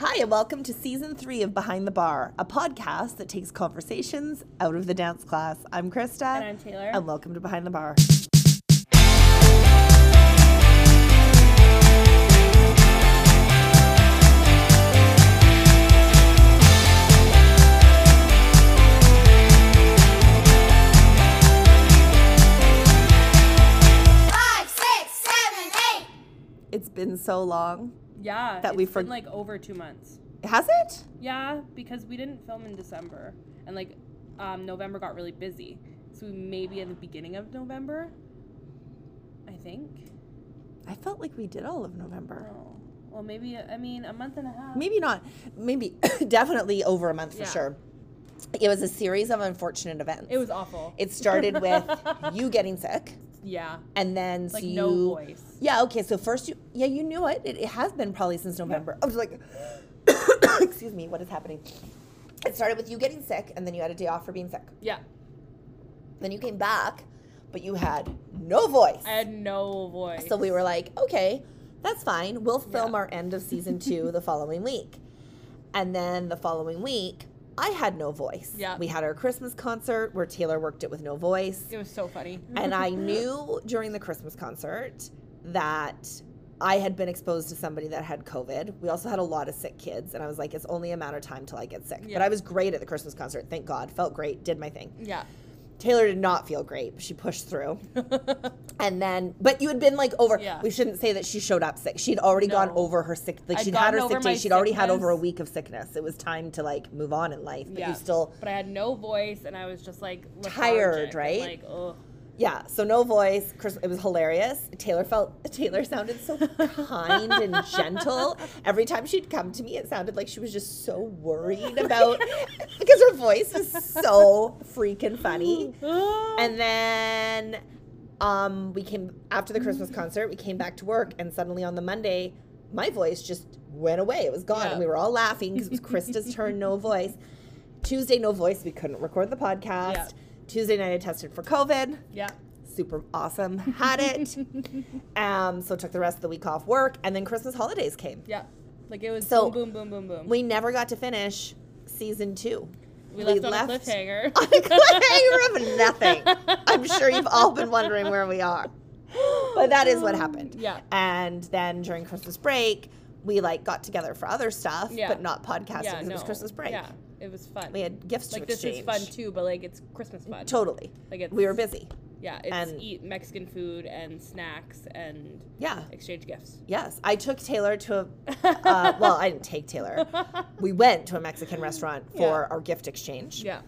Hi, and welcome to season three of Behind the Bar, a podcast that takes conversations out of the dance class. I'm Krista. And I'm Taylor. And welcome to Behind the Bar. Five, six, seven, eight. It's been so long. Yeah, that it's we been for- like over two months. Has it? Yeah, because we didn't film in December, and like um, November got really busy, so we maybe at the beginning of November. I think. I felt like we did all of November. Oh, well, maybe I mean a month and a half. Maybe not. Maybe definitely over a month for Yeah. sure. It was a series of unfortunate events. It was awful. It started with you getting sick, yeah, and then like so no voice. Yeah, okay. So first you yeah, you knew it. It, it has been probably since November. I was like excuse me, what is happening? It started with you getting sick and then you had a day off for being sick. Yeah, Then you came back, but you had no voice. I had no voice. So we were like, okay, that's fine. We'll film Yeah. our end of season two the following week. And then the following week, I had no voice. Yeah. We had our Christmas concert where Taylor worked it with no voice. it was so funny. and I knew during the Christmas concert that I had been exposed to somebody that had COVID. We also had a lot of sick kids, and I was like, it's only a matter of time till I get sick. But I was great at the Christmas concert, thank God. Felt great, did my thing. yeah. Taylor did not feel great, but she pushed through. and then, but you had been like over. Yeah. We shouldn't say that she showed up sick. She'd already gone over her sick. Like I'd she'd had her sick day. She'd already had over a week of sickness. It was time to like move on in life. But yeah. you still, But I had no voice, and I was just like Tired, lethargic right? Like, ugh. Yeah. So no voice. Chris, it was hilarious. Taylor felt. Taylor sounded so kind and gentle. Every time she'd come to me, it sounded like she was just so worried about because her voice was so freaking funny. And then um, we came after the Christmas concert. We came back to work, and suddenly on the Monday, my voice just went away. It was gone, Yeah. and we were all laughing because it was Krista's turn, no voice. Tuesday, no voice. We couldn't record the podcast. Yeah. Tuesday night, I tested for COVID. yeah. Super awesome. Had it. um, so took the rest of the week off work, and then Christmas holidays came. Yeah. Like it was So, boom, boom, boom, boom, boom. We never got to finish season two. We left on a cliffhanger. on a cliffhanger of nothing. I'm sure you've all been wondering where we are. But that is what happened. Yeah. And then during Christmas break, we like got together for other stuff, Yeah. but not podcasting yeah, no. it was Christmas break. Yeah, it was fun. We had gifts like to this is fun too, but like it's Christmas fun. Totally. Like it's We were busy. Yeah, it's and- eat Mexican food and snacks and Yeah. exchange gifts. Yes. I took Taylor to a, uh, well, I didn't take Taylor. We went to a Mexican restaurant for Yeah. our gift exchange. Yeah.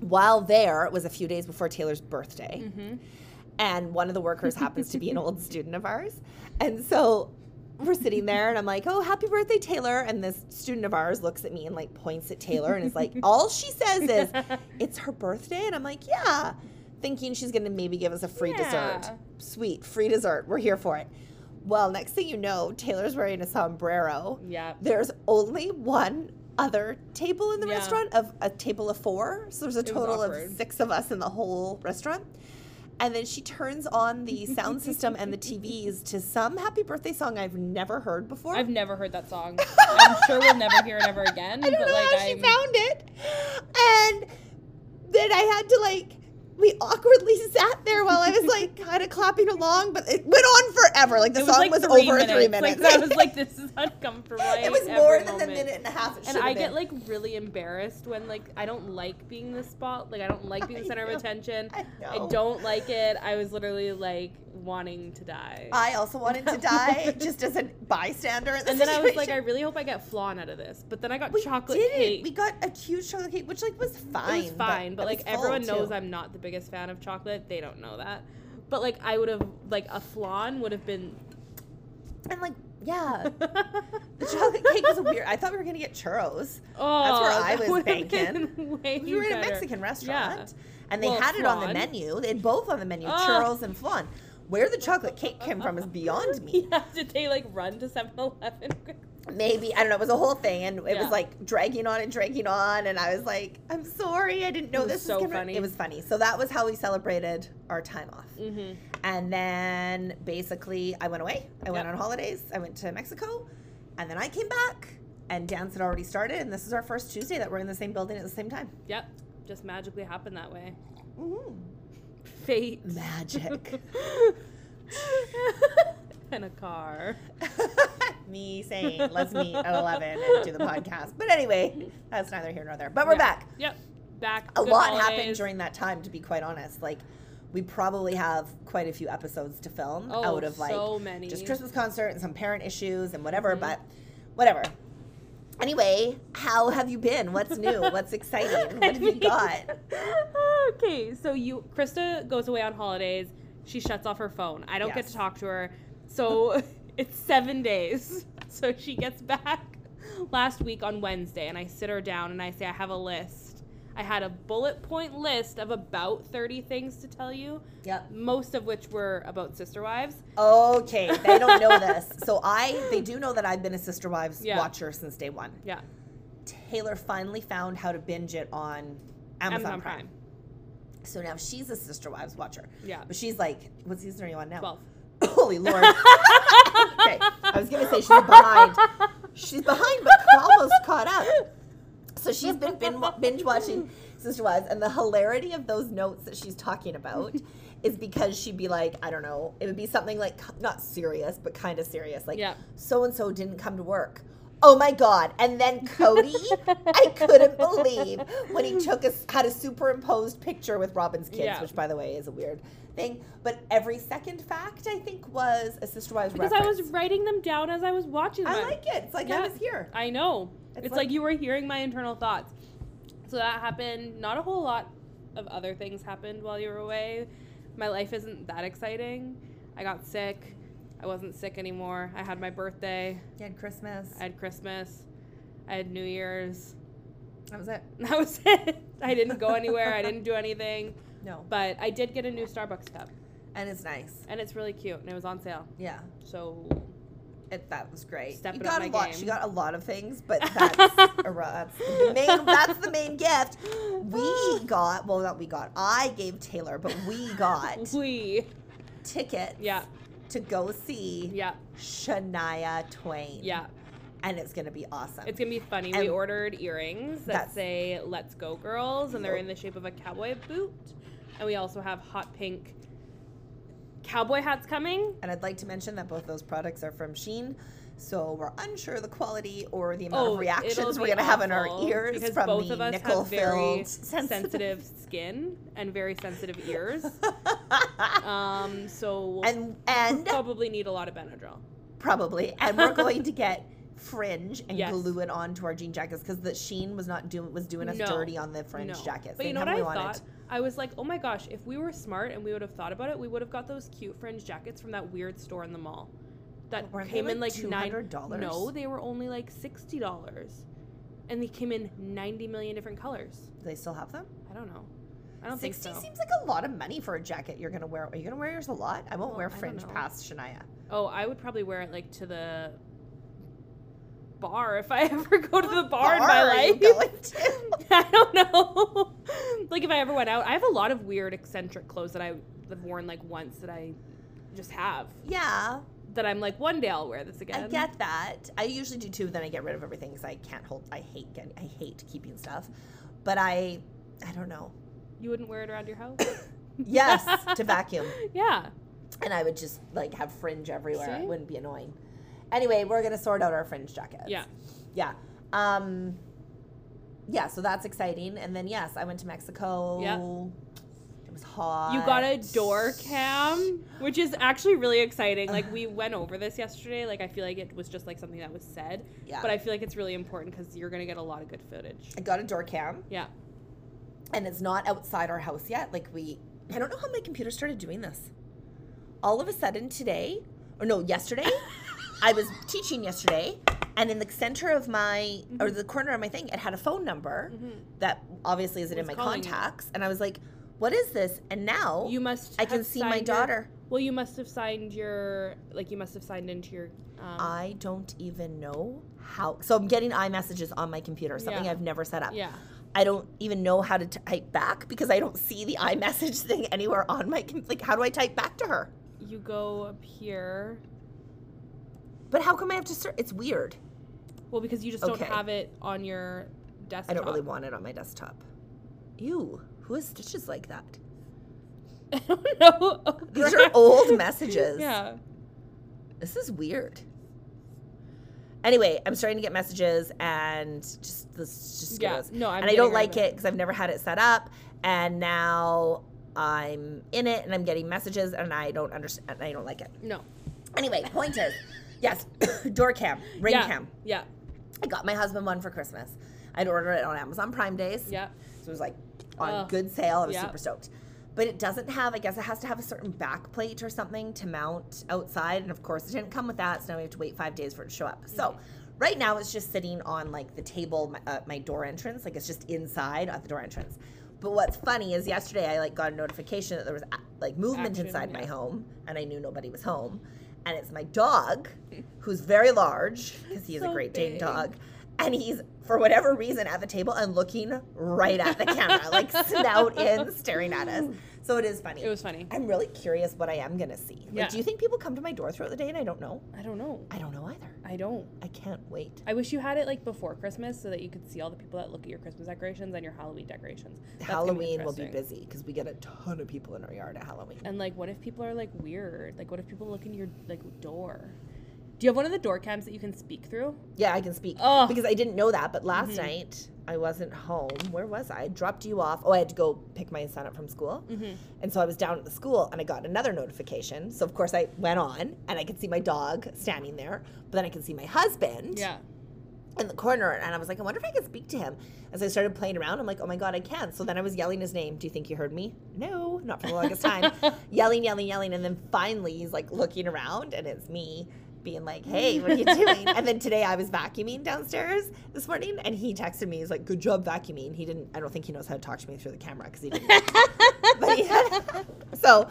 While there, it was a few days before Taylor's birthday. Mm-hmm. and one of the workers happens to be an old student of ours. And so we're sitting there, and I'm like, "Oh, happy birthday, Taylor!" And this student of ours looks at me and like points at Taylor, and is like, "All she says is, it's her birthday," and I'm like, "Yeah," thinking she's gonna maybe give us a free dessert. Sweet, free dessert. We're here for it. Well, next thing you know, Taylor's wearing a sombrero. Yeah. There's only one other table in the Yeah. restaurant of a table of four. So there's a was total of six of us in the whole restaurant. And then she turns on the sound system and the TVs to some happy birthday song I've never heard before. I've never heard that song. I'm sure we'll never hear it ever again. I don't know like how she I'm found it. And then I had to like we awkwardly sat there while I was like kind of clapping along, but it went on forever. Like the was song like was over minutes. three minutes. Like, I was like, this is uncomfortable. It was more than moment. the minute and a half. And I get been. like really embarrassed when like I don't like being the spot. Like I don't like being the center of attention. I know. don't like it. I was literally like wanting to die. I also wanted to die just as a bystander. And then I was like, I really hope I get flan out of this. But then I got we chocolate did cake. We got a huge chocolate cake, which like was fine. it was fine, but, it like everyone knows too. I'm not the biggest fan of chocolate. They don't know that. But like I would have like a flan would have been. And like, yeah, the chocolate cake was weird. I thought we were gonna get churros. Oh, That's where oh, I that was banking. We were in a. Mexican restaurant, Yeah. and they Well, had it on the menu. They had both on the menu, Oh. churros and flan. Where the chocolate cake came from is beyond me. Yeah, did they like run to 7-Eleven? Maybe I don't know. It was a whole thing, and it Yeah. was like dragging on and dragging on. And I was like, "I'm sorry, I didn't know this so was gonna." funny. It was funny. So that was how we celebrated our time off. mm-hmm. And then basically, I went away. I went Yep. on holidays. I went to Mexico, and then I came back, and dance had already started, and this is our first Tuesday that we're in the same building at the same time. Yep. Just magically happened that way. Mm-hmm. Fate. Magic. and a car. Me saying, let's meet at 11 and do the podcast. But anyway, that's neither here nor there. But we're Yeah. back. Yep. Back. A lot happened during that time, to be quite honest. Like, we probably have quite a few episodes to film Oh, out of like so many. just Christmas concert and some parent issues and whatever, Mhm. but whatever. Anyway, how have you been? What's new? What's exciting? What have you got? okay, so you Krista goes away on holidays. She shuts off her phone. I don't get to talk to her. So it's seven days. So she gets back last week on Wednesday, and I sit her down and I say, I have a list. I had a bullet point list of about 30 things to tell you, Yep. most of which were about sister wives. Okay, they don't know this. So I, they do know that I've been a Sister Wives Yeah. watcher since day one. Yeah. Taylor finally found how to binge it on Amazon, Amazon Prime. Prime. So now she's a Sister Wives watcher. Yeah. But she's like, what season are you on now? 12. Holy Lord. okay, I was gonna say she's behind. She's behind, but almost caught up. So she's been binge watching Sister Wives, and the hilarity of those notes that she's talking about is because she'd be like, I don't know, it would be something like not serious, but kind of serious, like so and so didn't come to work. Oh my god! And then Kody, I couldn't believe when he took a had a superimposed picture with Robyn's kids, Yeah. which by the way is a weird thing. But every second fact I think was a Sister Wives Because I was writing them down as I was watching them. I like it. It's like I was here. I know. It's It's, like- like, you were hearing my internal thoughts. So that happened. Not a whole lot of other things happened while you were away. My life isn't that exciting. I got sick. I wasn't sick anymore. I had my birthday. You had Christmas. I had Christmas. I had New Year's. that was it. That was it. I didn't go anywhere. I didn't do anything. No, But I did get a new Starbucks cup. and it's nice. And it's really cute. And it was on sale. Yeah, So it, that was great. Step you it up got a lot. game. She got a lot of things, but that's, a, that's the main. That's the main gift. We got well, not we got. I gave Taylor, but we got we. tickets. Yeah. To go see Yeah. Shania Twain. Yeah. and it's gonna be awesome. It's gonna be funny. And- we ordered earrings that say "Let's Go Girls" and they're in the shape of a cowboy boot. And we also have hot pink cowboy hats coming. And I'd like to mention that both those products are from Shein. So we're unsure of the quality or the amount Oh, of reactions we're going to have in our ears because from both the of us nickel have very filled sensitive skin and very sensitive ears. Um, so and and probably need a lot of Benadryl. probably and we're going to get fringe and Yes. glue it onto our jean jackets because the Shein was not doing was doing us No. dirty on the fringe No. jackets. But They you know what I wanted. thought? I was like, oh my gosh, if we were smart and we would have thought about it, we would have got those cute fringe jackets from that weird store in the mall. That came like in like nine. $200? No, they were only like sixty dollars, and they came in ninety million different colors. Do they still have them? I don't know. I don't think Sixty so. seems like a lot of money for a jacket you're gonna wear. Are you gonna wear yours a lot? I won't Well, wear fringe past Shania. Oh, I would probably wear it like to the bar if I ever go to the bar, in my Bar are you life. I don't know. like if I ever went out, I have a lot of weird eccentric clothes that I have worn like once that I just have. Yeah, That I'm like one day I'll wear this again. I get that. I usually do too. Then I get rid of everything because I can't hold. I hate getting. I hate keeping stuff. But I, I don't know. You wouldn't wear it around your house? Yes, to vacuum, Yeah. and I would just like have fringe everywhere. It wouldn't be annoying. Anyway, we're gonna sort out our fringe jackets. Yeah. Yeah. Um. Yeah. So that's exciting. And then yes, I went to Mexico. Yeah. It was hot. You got a door cam, which is actually really exciting. Like we went over this yesterday. Like I feel like it was just like something that was said, Yeah. but I feel like it's really important because you're gonna get a lot of good footage. I got a door cam. Yeah. and it's not outside our house yet. Like we, I don't know how my computer started doing this. All of a sudden today, or no, yesterday, I was teaching yesterday, and in the center of my Mm-hmm. or the corner of my thing, it had a phone number that obviously isn't in my calling you. contacts, and I was like, "What is this?" And now You must. I can see my signed your- daughter. well, you must have signed your like you must have signed into your. Um, I don't even know how. So I'm getting iMessages on my computer, something Yeah. I've never set up. yeah. I don't even know how to type back because I don't see the iMessage thing anywhere on my like. How do I type back to her? You go up here. But how come I have to search? It's weird. Well, because you just Okay. don't have it on your desktop. I don't really want it on my desktop. Ew, who has stitches like that? I don't know. Oh, These are old messages. Yeah. This is weird. Anyway, I'm starting to get messages and just this just Yeah, goes. no, I'm and I don't like it it. because I've never had it set up, and now I'm in it and I'm getting messages and I don't understand. I don't like it. No. Anyway, point is, yes, door cam, ring yeah. cam. Yeah. I got my husband one for Christmas. I'd ordered it on Amazon Prime Days. Yeah. So it was like on good sale. I was Yeah. super stoked. But it doesn't have, I guess it has to have a certain back plate or something to mount outside. And of course, it didn't come with that. So now we have to wait five days for it to show up. So right now it's just sitting on like the table, my, uh, my door entrance. Like it's just inside at the door entrance. But what's funny is yesterday I like got a notification that there was like movement Action, inside my home and I knew nobody was home. And it's my dog, who's very large because he is a So Great Dane big. dog. And he's, for whatever reason, at the table and looking right at the camera, like snout in, staring at us. So it is funny. It was funny. I'm really curious what I am going to see. Like, Yeah. do you think people come to my door throughout the day and I don't know? I don't know. I don't know either. I don't. I can't wait. I wish you had it like before Christmas so that you could see all the people that look at your Christmas decorations and your Halloween decorations. That's gonna Halloween will be busy because we get a ton of people in our yard at Halloween. And like, what if people are like weird? Like, what if people look in your like door? Do you have one of the door cams that you can speak through? Yeah, I can speak Oh. because I didn't know that. But last Mhm. night I wasn't home. Where was I? I dropped you off. Oh, I had to go pick my son up from school, Mm-hmm. and so I was down at the school, and I got another notification. So of course I went on, and I could see my dog standing there, but then I could see my husband Yeah. in the corner, and I was like, I wonder if I could speak to him. As I started playing around, I'm like, oh my god, I can. So then I was yelling his name. Do you think you heard me? No, not for the longest time. yelling, yelling, yelling, and then finally he's like looking around, and it's me being like, hey, what are you doing? and then today I was vacuuming downstairs this morning, and he texted me. He's like, good job vacuuming. He didn't. I don't think he knows how to talk to me through the camera because he didn't. but he had, so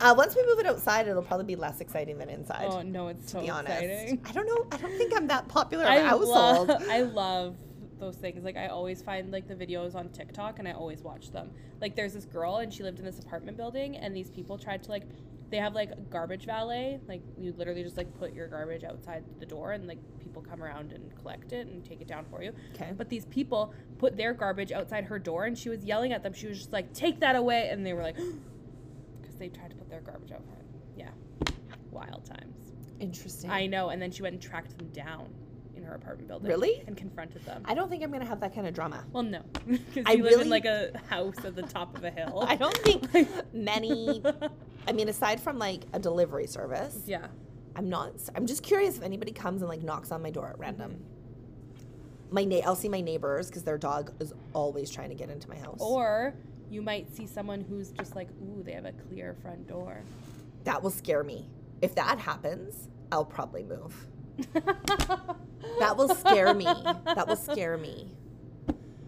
uh, once we move it outside, it'll probably be less exciting than inside. Oh no, it's so to be honest, exciting. I don't know. I don't think I'm that popular in I household. love, I love those things. Like I always find like the videos on TikTok and I always watch them. Like there's this girl and she lived in this apartment building and these people tried to like they have like garbage valet. Like you literally just like put your garbage outside the door and like people come around and collect it and take it down for you. Okay. But these people put their garbage outside her door and she was yelling at them. She was just like, "Take that away." And they were like cuz they tried to put their garbage outside. Yeah. Wild times. Interesting. I know. And then she went and tracked them down in her apartment building. Really? And confronted them. I don't think I'm gonna have that kind of drama. well, no, because I you live really- in like a house at the top of a hill. I don't think many. I mean, aside from like a delivery service, yeah. I'm not. I'm just curious if anybody comes and like knocks on my door at random. Mm-hmm. My na- I'll see my neighbors because their dog is always trying to get into my house. Or you might see someone who's just like, ooh, they have a clear front door. that will scare me. If that happens, I'll probably move. That will scare me. That will scare me.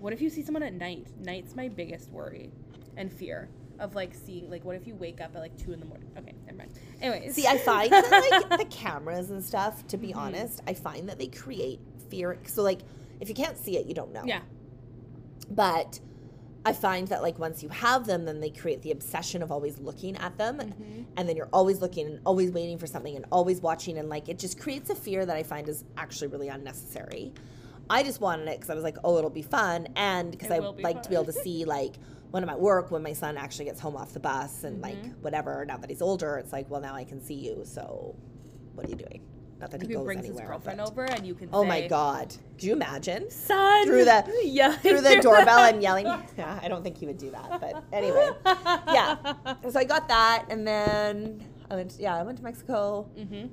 What if you see someone at night? Night's my biggest worry and fear of like seeing like what if you wake up at like two in the morning? Okay, never mind. Anyways, See, I find that like the cameras and stuff. To Mm-hmm. be honest, I find that they create fear. So like, if you can't see it, you don't know. yeah, But I find that like once you have them, then they create the obsession of always looking at them, Mm-hmm. and then you're always looking and always waiting for something and always watching, and like it just creates a fear that I find is actually really unnecessary. I just wanted it because I was like, oh, it'll be fun, and because I be like to be able to see like when I'm at work when my son actually gets home off the bus and like Mm-hmm. whatever. Now that he's older, it's like, well, now I can see you. So, what are you doing? Not that if he goes brings his anywhere. girlfriend but- over and you can. Oh my god! Do you imagine? son Through the- yeah through the doorbell and yelling. Yeah, I don't think he would do that, but anyway, yeah. So I got that, and then I went. Yeah, I went to Mexico. hmm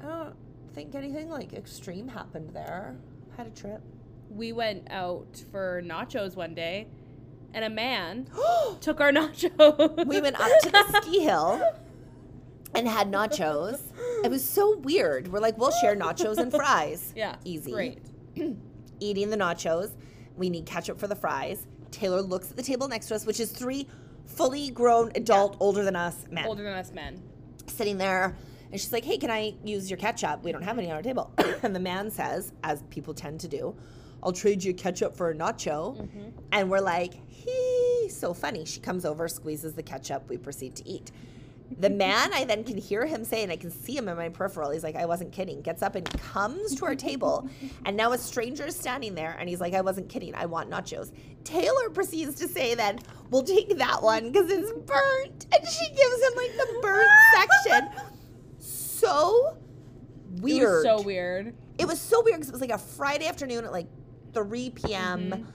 I don't think anything like extreme happened there. Had a trip. We went out for nachos one day, and a man took our nachos. we went up to the ski hill and had nachos. It was so weird. We're like, we'll share nachos and fries. Yeah, easy. Great. Eating the nachos. We need ketchup for the fries. Taylor looks at the table next to us, which is three fully grown adult, older than us men. Older than us men. sitting there and she's like, Hey, can I use your ketchup? We don't have any on our table. and the man says, as people tend to do, I'll trade you ketchup for a nacho. Mm-hmm. And we're like, Hee, so funny. She comes over, squeezes the ketchup, we proceed to eat. The man, I then can hear him say, and I can see him in my peripheral. He's like, I wasn't kidding. Gets up and comes to our table. And now a stranger is standing there, and he's like, I wasn't kidding. I want nachos. Taylor proceeds to say, then, we'll take that one because it's burnt. And she gives him like the burnt section. So It weird. was so weird. It was so weird because it was like a Friday afternoon at like 3 p.m.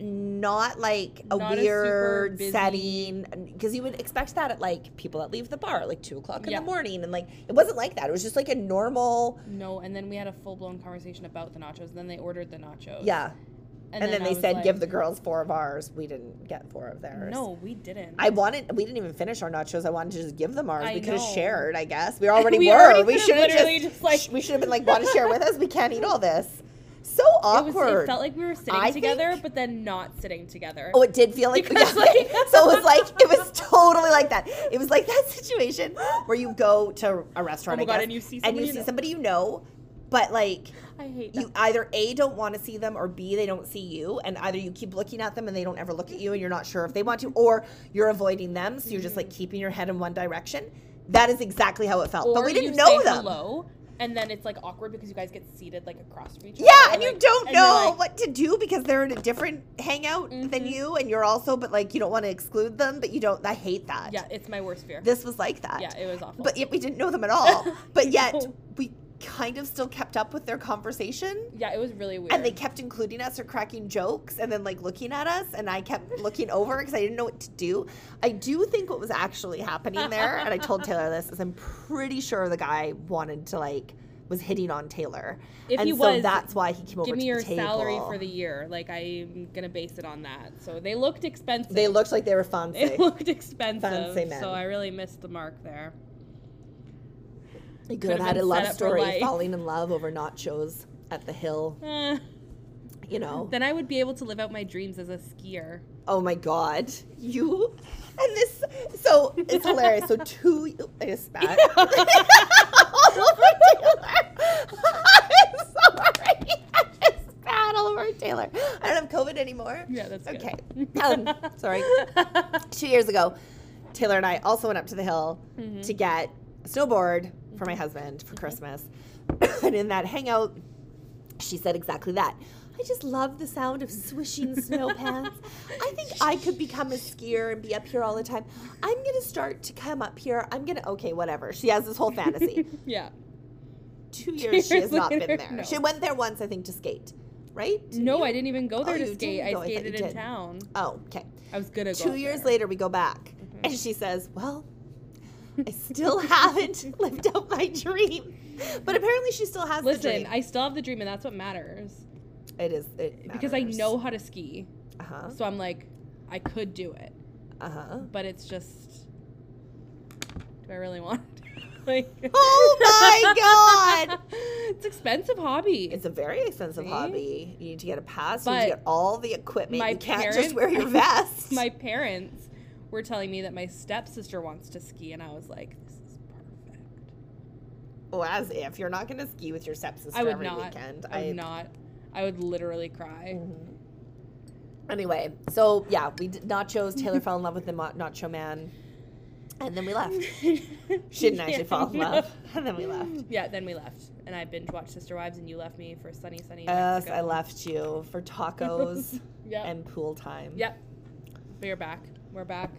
Not like a Mm-hmm. Not a weird busy- setting because you would expect that at like people that leave the bar at like two o'clock in Yeah. the morning, and like it wasn't like that. It was just like a normal, No, and then we had a full blown conversation about the nachos. And then they ordered the nachos. yeah. And, then, I they said, "Give the girls four of ours." We didn't get four of theirs. No, we didn't. I wanted. We didn't even finish our nachos. I wanted to just give them ours. I we could have shared. I guess we already We were. already we should have just, just, like- we should have been like, "Want to share with us? We can't eat all this." So it, was, awkward. it felt like we were sitting I together, think- but then not sitting together. Oh, it did feel like, Because, yeah. like- so it was like it was totally like that. It was like that situation where you go to a restaurant, Oh God, guess, and you see and you somebody you see know. somebody you know, but like I hate that. you either a don't want to see them or b they don't see you, and either you keep looking at them and they don't ever look at you, and you're not sure if they want to, or you're avoiding them, so you're just like mm-hmm. keeping your head in one direction. That is exactly how it felt, or but we didn't know them. hello, and then it's like awkward because you guys get seated like across from each other. Yeah, and you like- don't and know like, what to do because they're in a different hangout than Mhm. you, and you're also, but like you don't want to exclude them, but you don't. I hate that. Yeah, it's my worst fear. This was like that. yeah, it was awful. But yet we didn't know them at all. But yet we kind of still kept up with their conversation. yeah, it was really weird. And they kept including us or cracking jokes and then like looking at us. And I kept looking over because I didn't know what to do. I do think what was actually happening there, and I told Taylor this, is I'm pretty sure the guy wanted to like, was hitting on Taylor. If and he so was, that's why he came over Give me your salary for the year. Like I'm gonna base it on that. So they looked expensive. They looked like they were fancy. They looked expensive. Fancy men. So I really missed the mark there. They could Could've had a love set up for story, falling in love over nachos at the hill, Eh, you know. then I would be able to live out my dreams as a skier. Oh my god. You and this so it's hilarious. So two I just spat. all over Taylor. I'm sorry. I just spat all over Taylor. I don't have COVID anymore. Yeah, that's. Okay. Um, sorry. Two years ago, Taylor and I also went up to the hill Mm-hmm. to get a snowboard for my mm-hmm. husband for mm-hmm. Christmas. and in that hangout, she said exactly that. I just love the sound of swishing snow pants. I think I could become a skier and be up here all the time. I'm going to start to come up here. I'm going to, okay, whatever. She has this whole fantasy. yeah. Two years she has years not been there. no. She went there once, I think, to skate, right? Didn't No, you? I didn't even go there Oh, to skate. I go. I skated in town. Oh, okay. I was gonna go. Two years there. later, we go back, mm-hmm. and she says, "Well, I still haven't lived out my dream." But apparently, she still has the Listen. I still have the dream, and that's what matters. it is it Because I know how to ski, Uh huh. so I'm like, I could do it, Uh huh. but it's just, do I really want to? like, Oh my god! it's expensive hobby. It's a very expensive See? hobby. You need to get a pass. you need to get all the equipment. my you can't just wear your vest. my parents were telling me that my stepsister wants to ski, and I was like, this is perfect. well, as if you're not going to ski with your stepsister I would every not. weekend. I would not. I would literally cry. Mhm. Anyway, so yeah, we did nachos. Taylor fell in love with the nacho man, and then we left. She didn't actually fall in love, and then we left. Yeah, then we left, and I binge watched Sister Wives, and you left me for sunny, sunny. Yes. I left you for tacos Yep. and pool time. Yep. But you're back. We're back.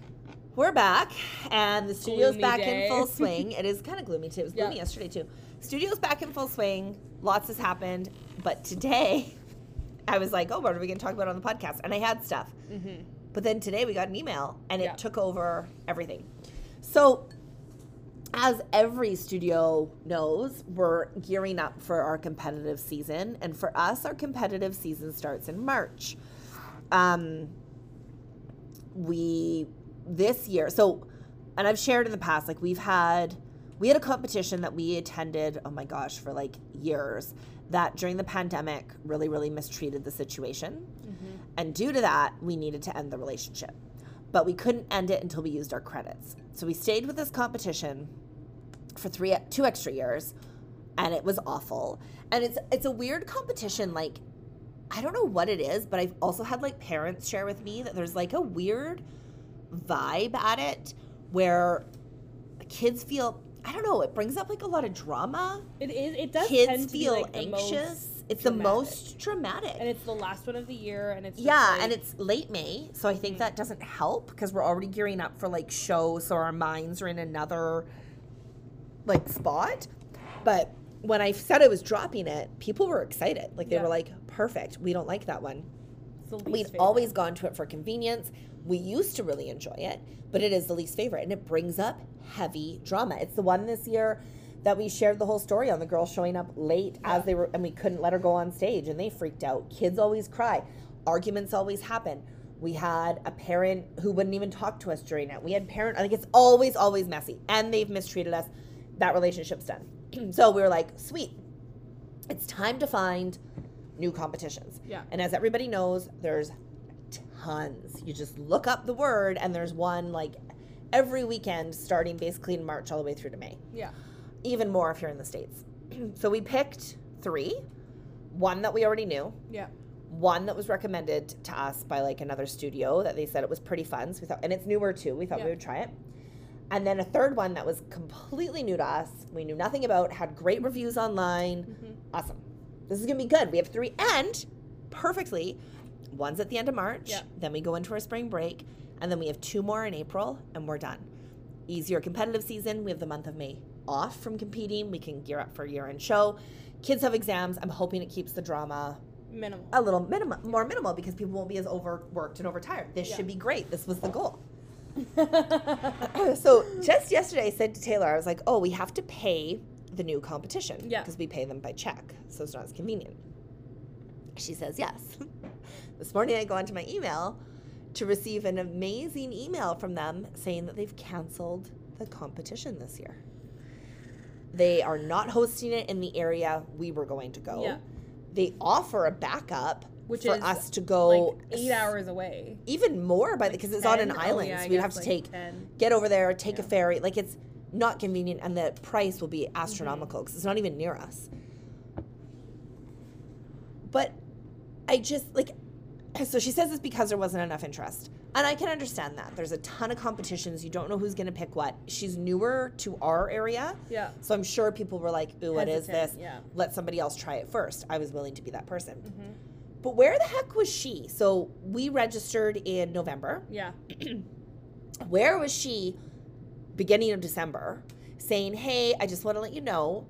We're back, and the studio's Gloomy back day. in full swing. It is kind of gloomy too. It was Yeah. gloomy yesterday too. Studio's back in full swing. Lots has happened, but today, I was like, "Oh, what are we going to talk about on the podcast?" And I had stuff. Mm-hmm. But then today we got an email, and it Yeah. took over everything. So, as every studio knows, we're gearing up for our competitive season, and for us, our competitive season starts in March. Um, we this year. So and i've shared in the past like we've had we had a competition that we attended oh my gosh for like years that during the pandemic really really mistreated the situation. Mm-hmm. And due to that we needed to end the relationship. But we couldn't end it until we used our credits. So we stayed with this competition for three two extra years and it was awful. And it's it's a weird competition like I don't know what it is, but I've also had like parents share with me that there's like a weird vibe at it where kids feel I don't know, it brings up like a lot of drama. It is. It does. Kids tend to be, feel like, anxious. it's the most dramatic. and it's the last one of the year, and it's yeah, like- and it's late May, so I think Mhm. that doesn't help because we're already gearing up for like shows, so our minds are in another like spot. But when I said I was dropping it, people were excited. Like they Yeah. were like, "Perfect. We don't like that one." it's the least We'd favorite. always gone to it for convenience. We used to really enjoy it, but it is the least favorite, and it brings up heavy drama. It's the one this year that we shared the whole story on the girl showing up late Yeah. as they were, and we couldn't let her go on stage, and they freaked out. Kids always cry. Arguments always happen. We had a parent who wouldn't even talk to us during it. We had parent. I think it's always, always messy, and they've mistreated us. That relationship's done. so we were like, sweet. It's time to find new competitions. Yeah. And as everybody knows, there's tons. You just look up the word, and there's one like every weekend starting basically in March all the way through to May. Yeah. Even more if you're in the States. so we picked three one that we already knew, Yeah. one that was recommended to us by like another studio that they said it was pretty fun. So we thought, and it's newer too. We thought Yeah. we would try it. And then a third one that was completely new to us. We knew nothing about, had great reviews online. hmm Awesome. This is gonna be good. We have three, and perfectly, one's at the end of March. Yeah. Then we go into our spring break, and then we have two more in April, and we're done. Easier competitive season. We have the month of May off from competing. We can gear up for a year-end show. Kids have exams. I'm hoping it keeps the drama Minimal. a little minimal, more minimal, because people won't be as overworked and overtired. This Yeah. should be great. This was the goal. so just yesterday, I said to Taylor, I was like, "Oh, we have to pay the new competition Yeah. because we pay them by check, so it's not as convenient." She says yes. this morning, I go onto my email to receive an amazing email from them saying that they've canceled the competition this year. They are not hosting it in the area we were going to go. Yeah. They offer a backup Which for is, us to go like eight hours away. even more by the way, because it's on an 10? Oh, island, yeah, so we'd have to like take 10. get over there, take a ferry. Like it's not convenient, and the price will be astronomical because it's not even near us. But I just like, so she says it's because there wasn't enough interest, and I can understand that. There's a ton of competitions. You don't know who's going to pick what. She's newer to our area, Yeah. so I'm sure people were like, "Ooh, what is this? yeah. Let somebody else try it first. I was willing to be that person. hmm But where the heck was she? So we registered in November Yeah. where was she beginning of December saying, Hey, I just want to let you know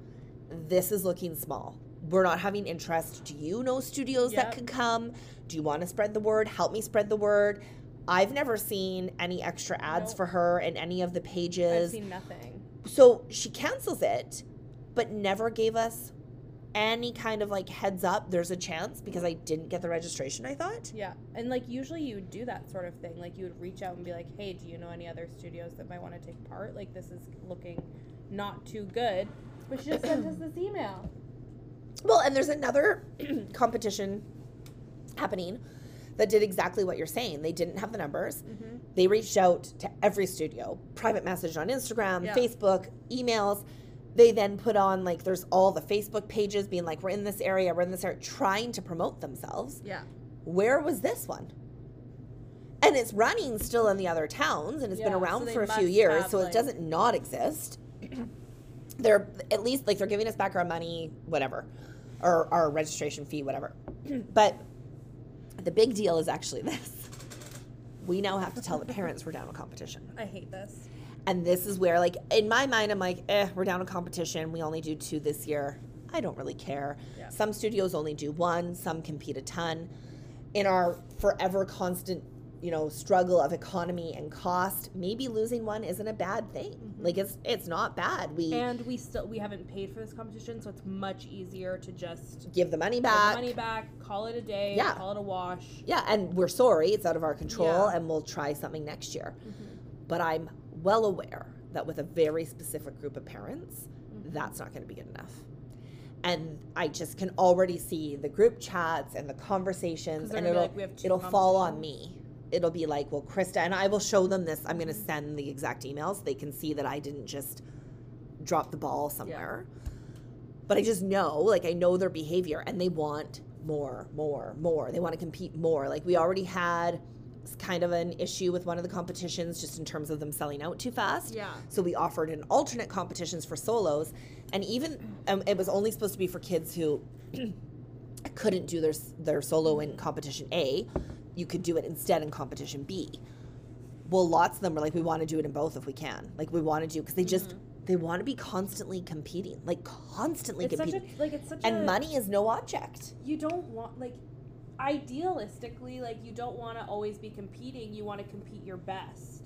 this is looking small. We're not having interest. Do you know studios that Yep. could come? Do you want to spread the word? Help me spread the word. I've never seen any extra ads Nope. for her in any of the pages. I've seen nothing. so she cancels it, but never gave us any kind of like heads up there's a chance because I didn't get the registration, I thought. Yeah. And like usually you would do that sort of thing. Like you would reach out and be like, hey, do you know any other studios that might want to take part? Like this is looking not too good. But she just sent us this email. Well, and there's another competition happening that did exactly what you're saying. They didn't have the numbers. Mm-hmm. They reached out to every studio, private message on Instagram, Yeah. Facebook, emails. They then put on like there's all the Facebook pages being like we're in this area, we're in this area trying to promote themselves. Yeah. Where was this one? And it's running still in the other towns and it's been around so for a few years, have, so it like- doesn't not exist. they're at least like they're giving us back our money, whatever, or our registration fee, whatever. but the big deal is actually this. We now have to tell the parents we're down a competition. I hate this. And this is where, like, in my mind, I'm like, eh, we're down a competition. We only do two this year. I don't really care. Yeah. Some studios only do one, some compete a ton. In our forever constant, you know, struggle of economy and cost, maybe losing one isn't a bad thing. Like it's it's not bad. We And we still we haven't paid for this competition, so it's much easier to just give the money give the back. money back, call it a day, Yeah. call it a wash. Yeah, and we're sorry, it's out of our control, Yeah. and we'll try something next year. Mm-hmm. But I'm well aware that with a very specific group of parents, Mm-hmm. that's not going to be good enough. And I just can already see the group chats and the conversations, and it'll like, "We have two it'll fall on me. It'll be like, well, Krista, and I will show them this. I'm going to send the exact emails. They can see that I didn't just drop the ball somewhere. But I just know, like, I know their behavior, and they want more, more, more. They want to compete more. Like, we already had kind of an issue with one of the competitions just in terms of them selling out too fast. Yeah. So we offered an alternate competitions for solos, and even um, it was only supposed to be for kids who couldn't do their their solo in competition A. You could do it instead in competition B. Well, lots of them were like, we want to do it in both if we can. Like we want to do because they just they want to be constantly competing, like constantly It's such competing. a like it's such and a money is no object. you don't want like idealistically like you don't want to always be competing you want to compete your best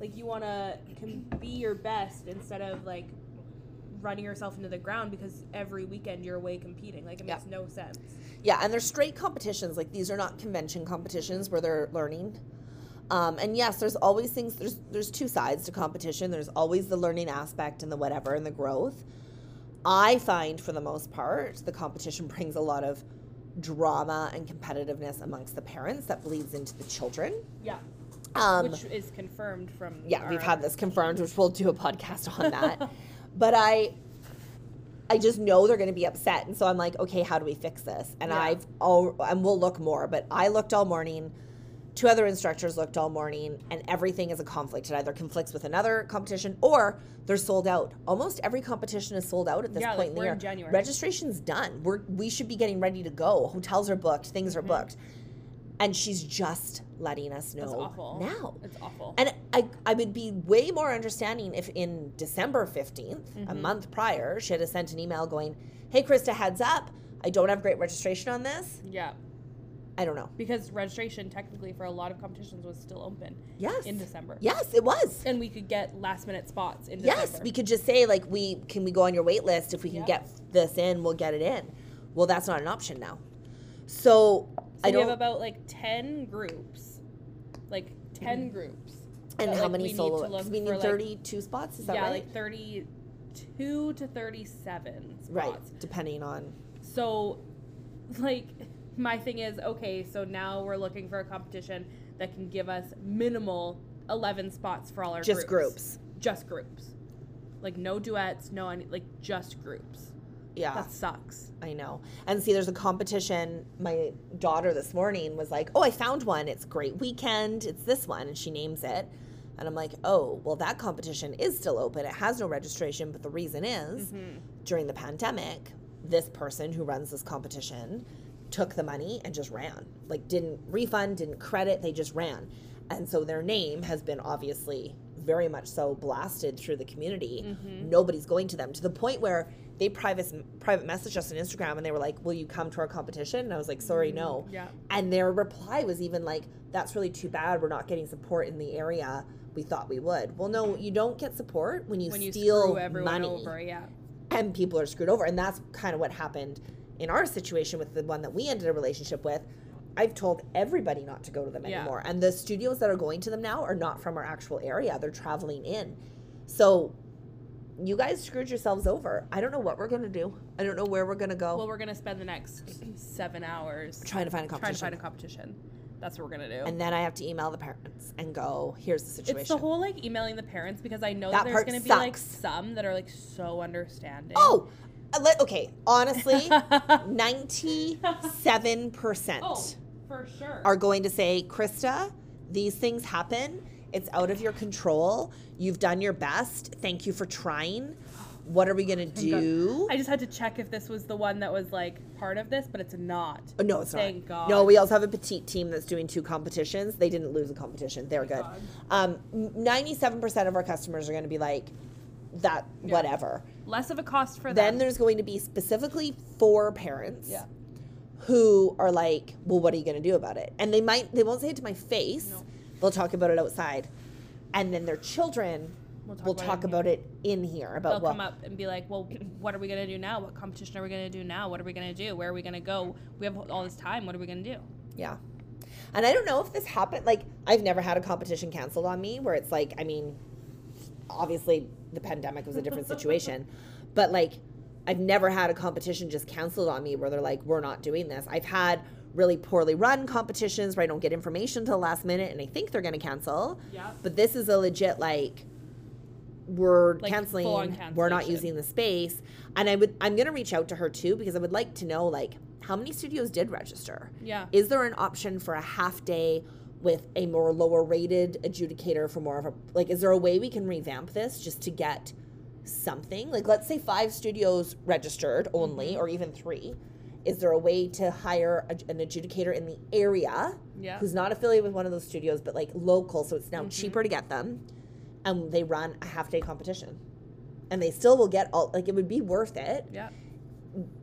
like you want to com- be your best instead of like running yourself into the ground because every weekend you're away competing like it Yeah. makes no sense Yeah, and they're straight competitions. Like these are not convention competitions where they're learning. Um, and yes, there's always things. There's there's two sides to competition. There's always the learning aspect and the whatever and the growth. I find for the most part, the competition brings a lot of drama and competitiveness amongst the parents that bleeds into the children. yeah Um, which is confirmed from yeah, we've had this confirmed, which we'll do a podcast on that. but I I just know they're going to be upset, and so I'm like, okay, how do we fix this? And Yeah. I've all and we'll look more, but I looked all morning. Two other instructors looked all morning, and everything is a conflict. It either conflicts with another competition or they're sold out. Almost every competition is sold out at this Yeah, point like in the year. in January. Registration's done. We're we should be getting ready to go. Hotels are booked. Things are Mhm. booked, and she's just letting us know That's awful now. it's awful And I, I would be way more understanding if in December 15th, a Mhm. month prior, she had sent an email going, Hey, Krista, heads up. I don't have great registration on this. yeah I don't know. because registration technically for a lot of competitions was still open Yes. in December Yes, it was. and we could get last minute spots in Yes, we could just say, like, we can we go on your wait list? If we can Yeah. get this in, we'll get it in. Well, that's not an option now. So, So I don't. we have about like ten groups, like 10 mm-hmm. groups. and how like, many we need solo? to look 'cause we need like- 32 spots. Is that yeah, right? like thirty-two to thirty-seven spots. right, depending on. So, like, my thing is okay. So now we're looking for a competition that can give us minimal eleven spots for all our Just groups. Just groups. Like no duets, no any, like just groups. Yeah. That sucks. I know. And see, there's a competition. My daughter this morning was like, Oh, I found one. It's Great Weekend. It's this one. And she names it. And I'm like, Oh, well, that competition is still open. It has no registration. But the reason is Mm-hmm. during the pandemic, this person who runs this competition took the money and just ran. Like, didn't refund, didn't credit. They just ran. And so their name has been obviously very much so blasted through the community. Mm-hmm. Nobody's going to them to the point where they private private messaged us on Instagram and they were like, "Will you come to our competition?" And I was like, "Sorry, no." Yeah. And their reply was even like, "That's really too bad. We're not getting support in the area we thought we would." Well, no, you don't get support when you When you steal screw everyone money over, yeah. and people are screwed over. And that's kind of what happened in our situation with the one that we ended a relationship with. I've told everybody not to go to them Yeah. anymore. And the studios that are going to them now are not from our actual area. They're traveling in. So you guys screwed yourselves over. I don't know what we're going to do. I don't know where we're going to go. Well, we're gonna spend the next seven hours trying to find a competition. trying to find a competition. That's what we're gonna do. and then I have to email the parents and go, here's the situation. it's the whole like emailing the parents because I know That that, there's gonna be like some that are like so understanding. oh, let, okay. Honestly, 97% oh, for sure. are going to say, Krista, these things happen. It's out of your control. You've done your best. Thank you for trying. What are we going to Thank God. do? I just had to check if this was the one that was like part of this, but it's not. Oh, no, it's Thank not. Thank God. No, we also have a petite team that's doing two competitions. They didn't lose a competition. They're good. Um, 97% of our customers are going to be like, that, Yeah. whatever. Less of a cost for them. Then there's going to be specifically for parents Yeah. who are like, well, what are you going to do about it? And they might, they won't say it to my face. No. They'll talk about it outside. And then their children We'll talk will about it talk in about it in here about They'll well, come up and be like, "Well, what are we gonna do now? What competition are we gonna do now? What are we gonna do? Where are we gonna go? We have all this time. What are we gonna do?" Yeah. And I don't know if this happened. Like, I've never had a competition canceled on me where it's like, I mean, obviously the pandemic was a different situation, but like, I've never had a competition just canceled on me where they're like, we're not doing this. I've had really poorly run competitions where I don't get information till the last minute and I think they're going to cancel. Yeah. But this is a legit, like, we're Like, canceling, we're not using the space. And I would, I'm going to reach out to her too because I would like to know, like, how many studios did register? Yeah. Is there an option for a half day with a more lower rated adjudicator for more of a like is there a way we can revamp this just to get something? Like let's say five studios registered only mm-hmm. or even three. Is there a way to hire a, an adjudicator in the area Yeah. who's not affiliated with one of those studios but like local so it's now mm-hmm. cheaper to get them and they run a half day competition? And they still will get all like it would be worth it. Yeah.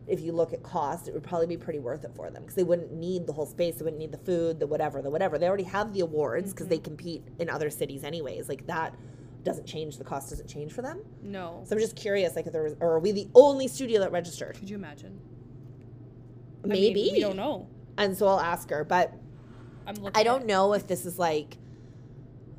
If you look at cost, it would probably be pretty worth it for them because they wouldn't need the whole space. They wouldn't need the food, the whatever, the whatever. They already have the awards because they mm-hmm. compete in other cities anyways. Like that doesn't change. The cost doesn't change for them. No. So I'm just curious, like if there was, or are we the only studio that registered? Could you imagine? I mean, Maybe. we don't know. And so I'll ask her, but I'm looking. I don't know if this is like.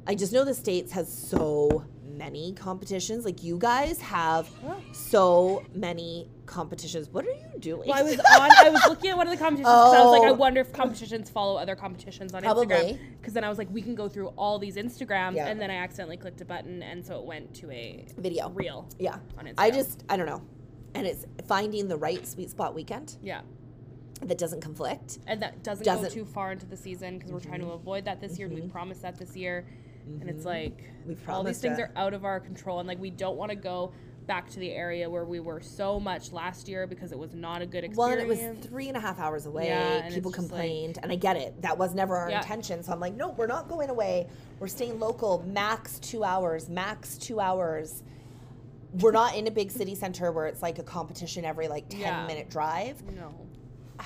I just know the states has so many competitions. Like you guys have so many competitions. What are you doing? Well, I was on. I was looking at one of the competitions. 'cause I was like, I Oh. wonder if competitions follow other competitions on Probably. Instagram. Because then I was like, we can go through all these Instagrams, Yeah. and then I accidentally clicked a button, and so it went to a video. reel. Yeah. on Instagram. I just I don't know. And it's finding the right sweet spot weekend Yeah, that doesn't conflict. and that doesn't, Doesn't- go too far into the season because we're trying to mm-hmm. avoid that this year. We mm-hmm. promised that this year, and it's mm-hmm. like We've all these things are out of our control, and like we don't want to go back to the area where we were so much last year because it was not a good Well, experience. and it was three and a half hours away. Yeah, People just like- complained, and I get it. That was never our Yeah. intention. So I'm like, no, we're not going away. We're staying local. Max two hours. Max two hours. We're not in a big city center where it's like a competition every like ten Yeah. minute drive. No.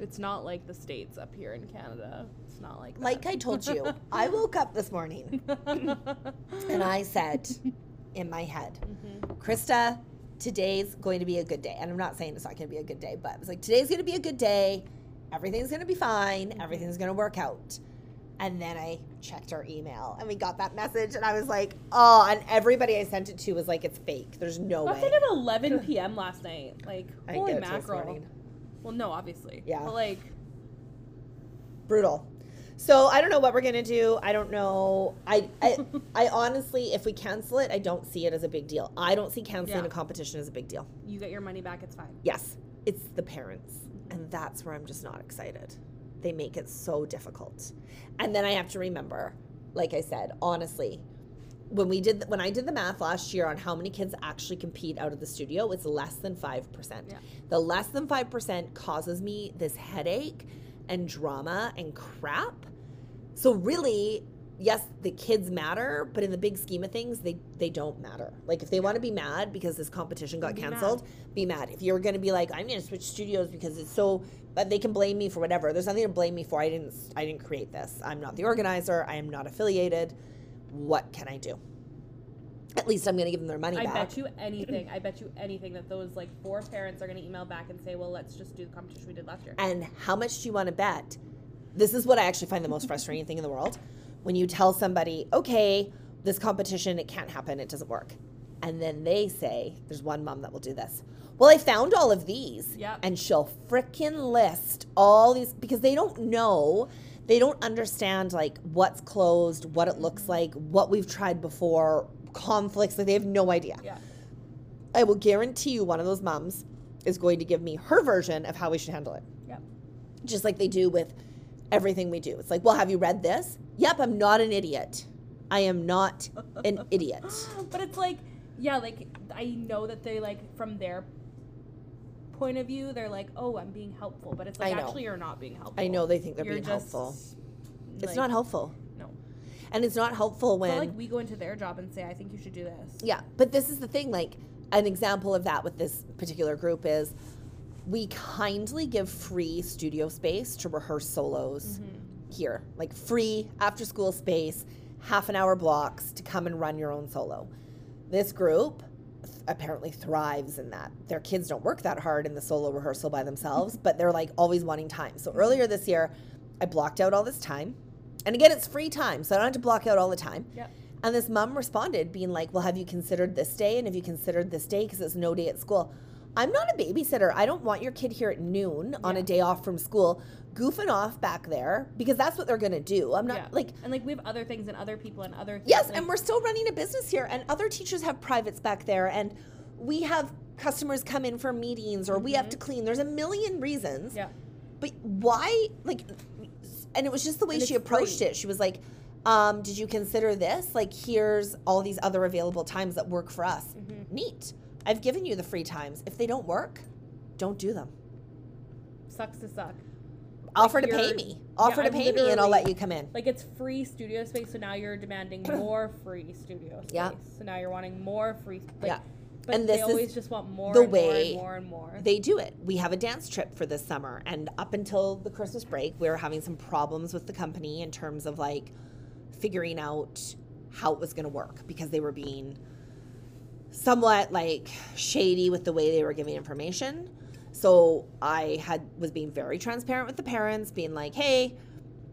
It's not like the states up here in Canada. It's not like that. Like I told you, I woke up this morning and I said in my head, Mm-hmm. Krista, today's going to be a good day. And I'm not saying it's not going to be a good day, but I was like, today's going to be a good day. Everything's going to be fine. Mm-hmm. Everything's going to work out. And then I checked our email and we got that message and I was like, oh, and everybody I sent it to was like, it's fake. There's no Got way. that at 11 p.m. last night. Like, I holy didn't get it till this mackerel. Well, no, obviously. Yeah. But like, brutal. So I don't know what we're gonna do. I don't know. I I, I honestly, if we cancel it, I don't see it as a big deal. I don't see canceling Yeah. a competition as a big deal. you get your money back, it's fine. Yes, it's the parents, mm-hmm. and that's where I'm just not excited. They make it so difficult, and then I have to remember, like I said, honestly, when we did when I did the math last year on how many kids actually compete out of the studio, it's less than five percent. Yeah. The less than five percent causes me this headache and drama and crap. So really, yes, the kids matter, but in the big scheme of things, they they don't matter. Like if they want to be mad because this competition got Be mad. canceled, be mad. If you're going to be like, I'm going to switch studios because it's so, but they can blame me for whatever. There's nothing to blame me for. I didn't I didn't create this. I'm not the organizer. I am not affiliated. What can I do? At least I'm going to give them their money I back. bet you anything. I bet you anything that those like four parents are going to email back and say, well, let's just do the competition we did last year. And how much do you want to bet? This is what I actually find the most frustrating thing in the world. When you tell somebody, okay, this competition, it can't happen, it doesn't work. And then they say, there's one mom that will do this. Well, I found all of these. Yep. And she'll frickin' list all these because they don't know, they don't understand like what's closed, what it looks like, what we've tried before, conflicts. Like they have no idea. yeah. I will guarantee you one of those moms is going to give me her version of how we should handle it Yeah. just like they do with everything we do. It's like, well, have you read this? Yep, I'm not an idiot. I am not an idiot. But it's like, yeah, like I know that they like from their point of view, they're like, oh, I'm being helpful, but it's like actually you're not being helpful. I know they think they're You're being just, helpful. It's not helpful. And it's not helpful when like we go into their job and say, I think you should do this. Yeah, but this is the thing. Like, an example of that with this particular group is we kindly give free studio space to rehearse solos mm-hmm. here, like free after school space, half an hour blocks to come and run your own solo. This group apparently thrives in that. Their kids don't work that hard in the solo rehearsal by themselves, but they're like always wanting time. So earlier this year, I blocked out all this time. And again, it's free time, so I don't have to block out all the time. Yep. And this mom responded, being like, Well, have you considered this day? And have you considered this day? Because it's no day at school. I'm not a babysitter. I don't want your kid here at noon on a day off from school, goofing off back there because that's what they're going to do. I'm not yeah. like, and like we have other things and other people and other things. yes, like, and we're still running a business here, and other teachers have privates back there, and we have customers come in for meetings or we have to clean. There's a million reasons. Mm-hmm. yeah. But why, like, and it was just the way And she approached free. it. She was like, um, "Did you consider this? Like, here's all these other available times that work for us. Mm-hmm. Neat. I've given you the free times. If they don't work, don't do them. Sucks to suck. Offer to pay me. Offer Yeah, to pay me, and I'll let you come in. Like it's free studio space, so now you're demanding more free studio space. Yeah. So now you're wanting more free. Like, Yeah. But And they this is always just want more the and way more and more and more. They do it. We have a dance trip for this summer, and up until the Christmas break, we were having some problems with the company in terms of like figuring out how it was going to work because they were being somewhat like shady with the way they were giving information. So I had was being very transparent with the parents, being like, "Hey,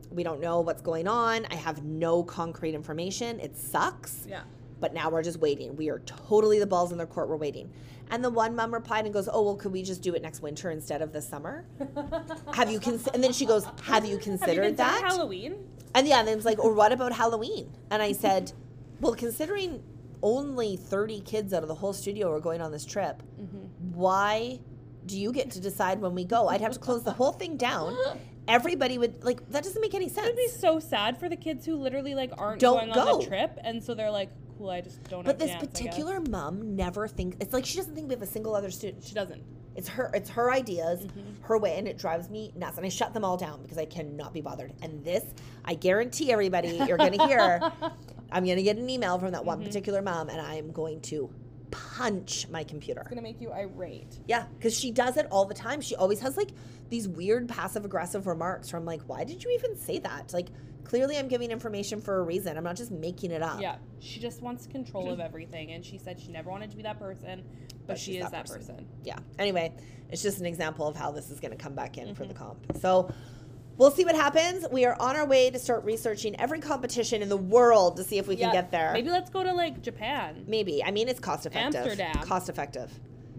we don't know what's going on. I have no concrete information. It sucks." yeah. But now we're just waiting. We are totally the balls in their court. We're waiting. And the one mom replied and goes, "Oh well, could we just do it next winter instead of this summer? Have you cons-? And then she goes, "Have you considered Have you considered considered that?" Halloween? and yeah, and then it's like, "Or what about Halloween?" And I said, "Well, considering only thirty kids out of the whole studio are going on this trip, Mm-hmm. why do you get to decide when we go? I'd have to close the whole thing down. Everybody would like that. Doesn't make any sense." It'd be so sad for the kids who literally like aren't Don't going on go. the trip, and so they're like, "Cool, I just don't." But this dance, particular mom never thinks it's like she doesn't think we have a single other student. she doesn't. It's her it's her ideas, Mm-hmm. her way, and it drives me nuts. And I shut them all down because I cannot be bothered. And this, I guarantee everybody, you're gonna hear. I'm gonna get an email from that Mm-hmm. one particular mom, and I'm going to punch my computer. It's gonna make you irate. Yeah, because she does it all the time. She always has like these weird passive aggressive remarks from like, why did you even say that? Like, clearly I'm giving information for a reason. I'm not just making it up. Yeah, she just wants control of everything, and she said she never wanted to be that person, but, But she is that person. person. yeah. Anyway, it's just an example of how this is going to come back in for Mm-hmm. the comp. So we'll see what happens. We are on our way to start researching every competition in the world to see if we can get there. Maybe let's go to like Japan, Maybe. I mean, it's cost effective. Amsterdam. Cost effective.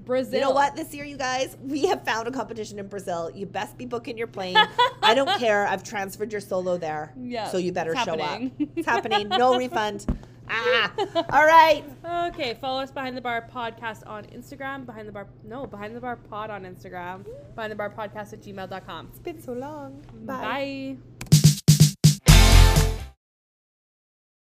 Brazil. You know what? This year, you guys, we have found a competition in Brazil. You best be booking your plane. I don't care. I've transferred your solo there. Yeah, So you better show up. It's happening. No refund. Ah. All right. Okay, follow us behind the bar podcast on Instagram. Behind the bar, no, behind the bar pod on Instagram. Behind the bar podcast at gmail.com. It's been so long. Bye.